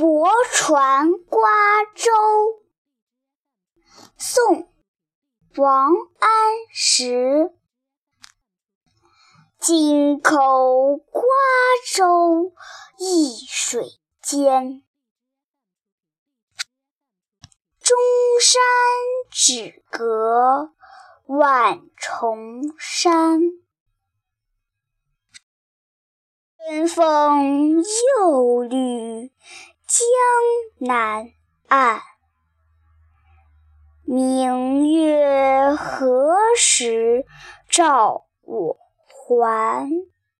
泊船瓜洲。宋·王安石。京口瓜洲一水间，中山只隔万重山。春风又绿江南岸，明月何时照我还？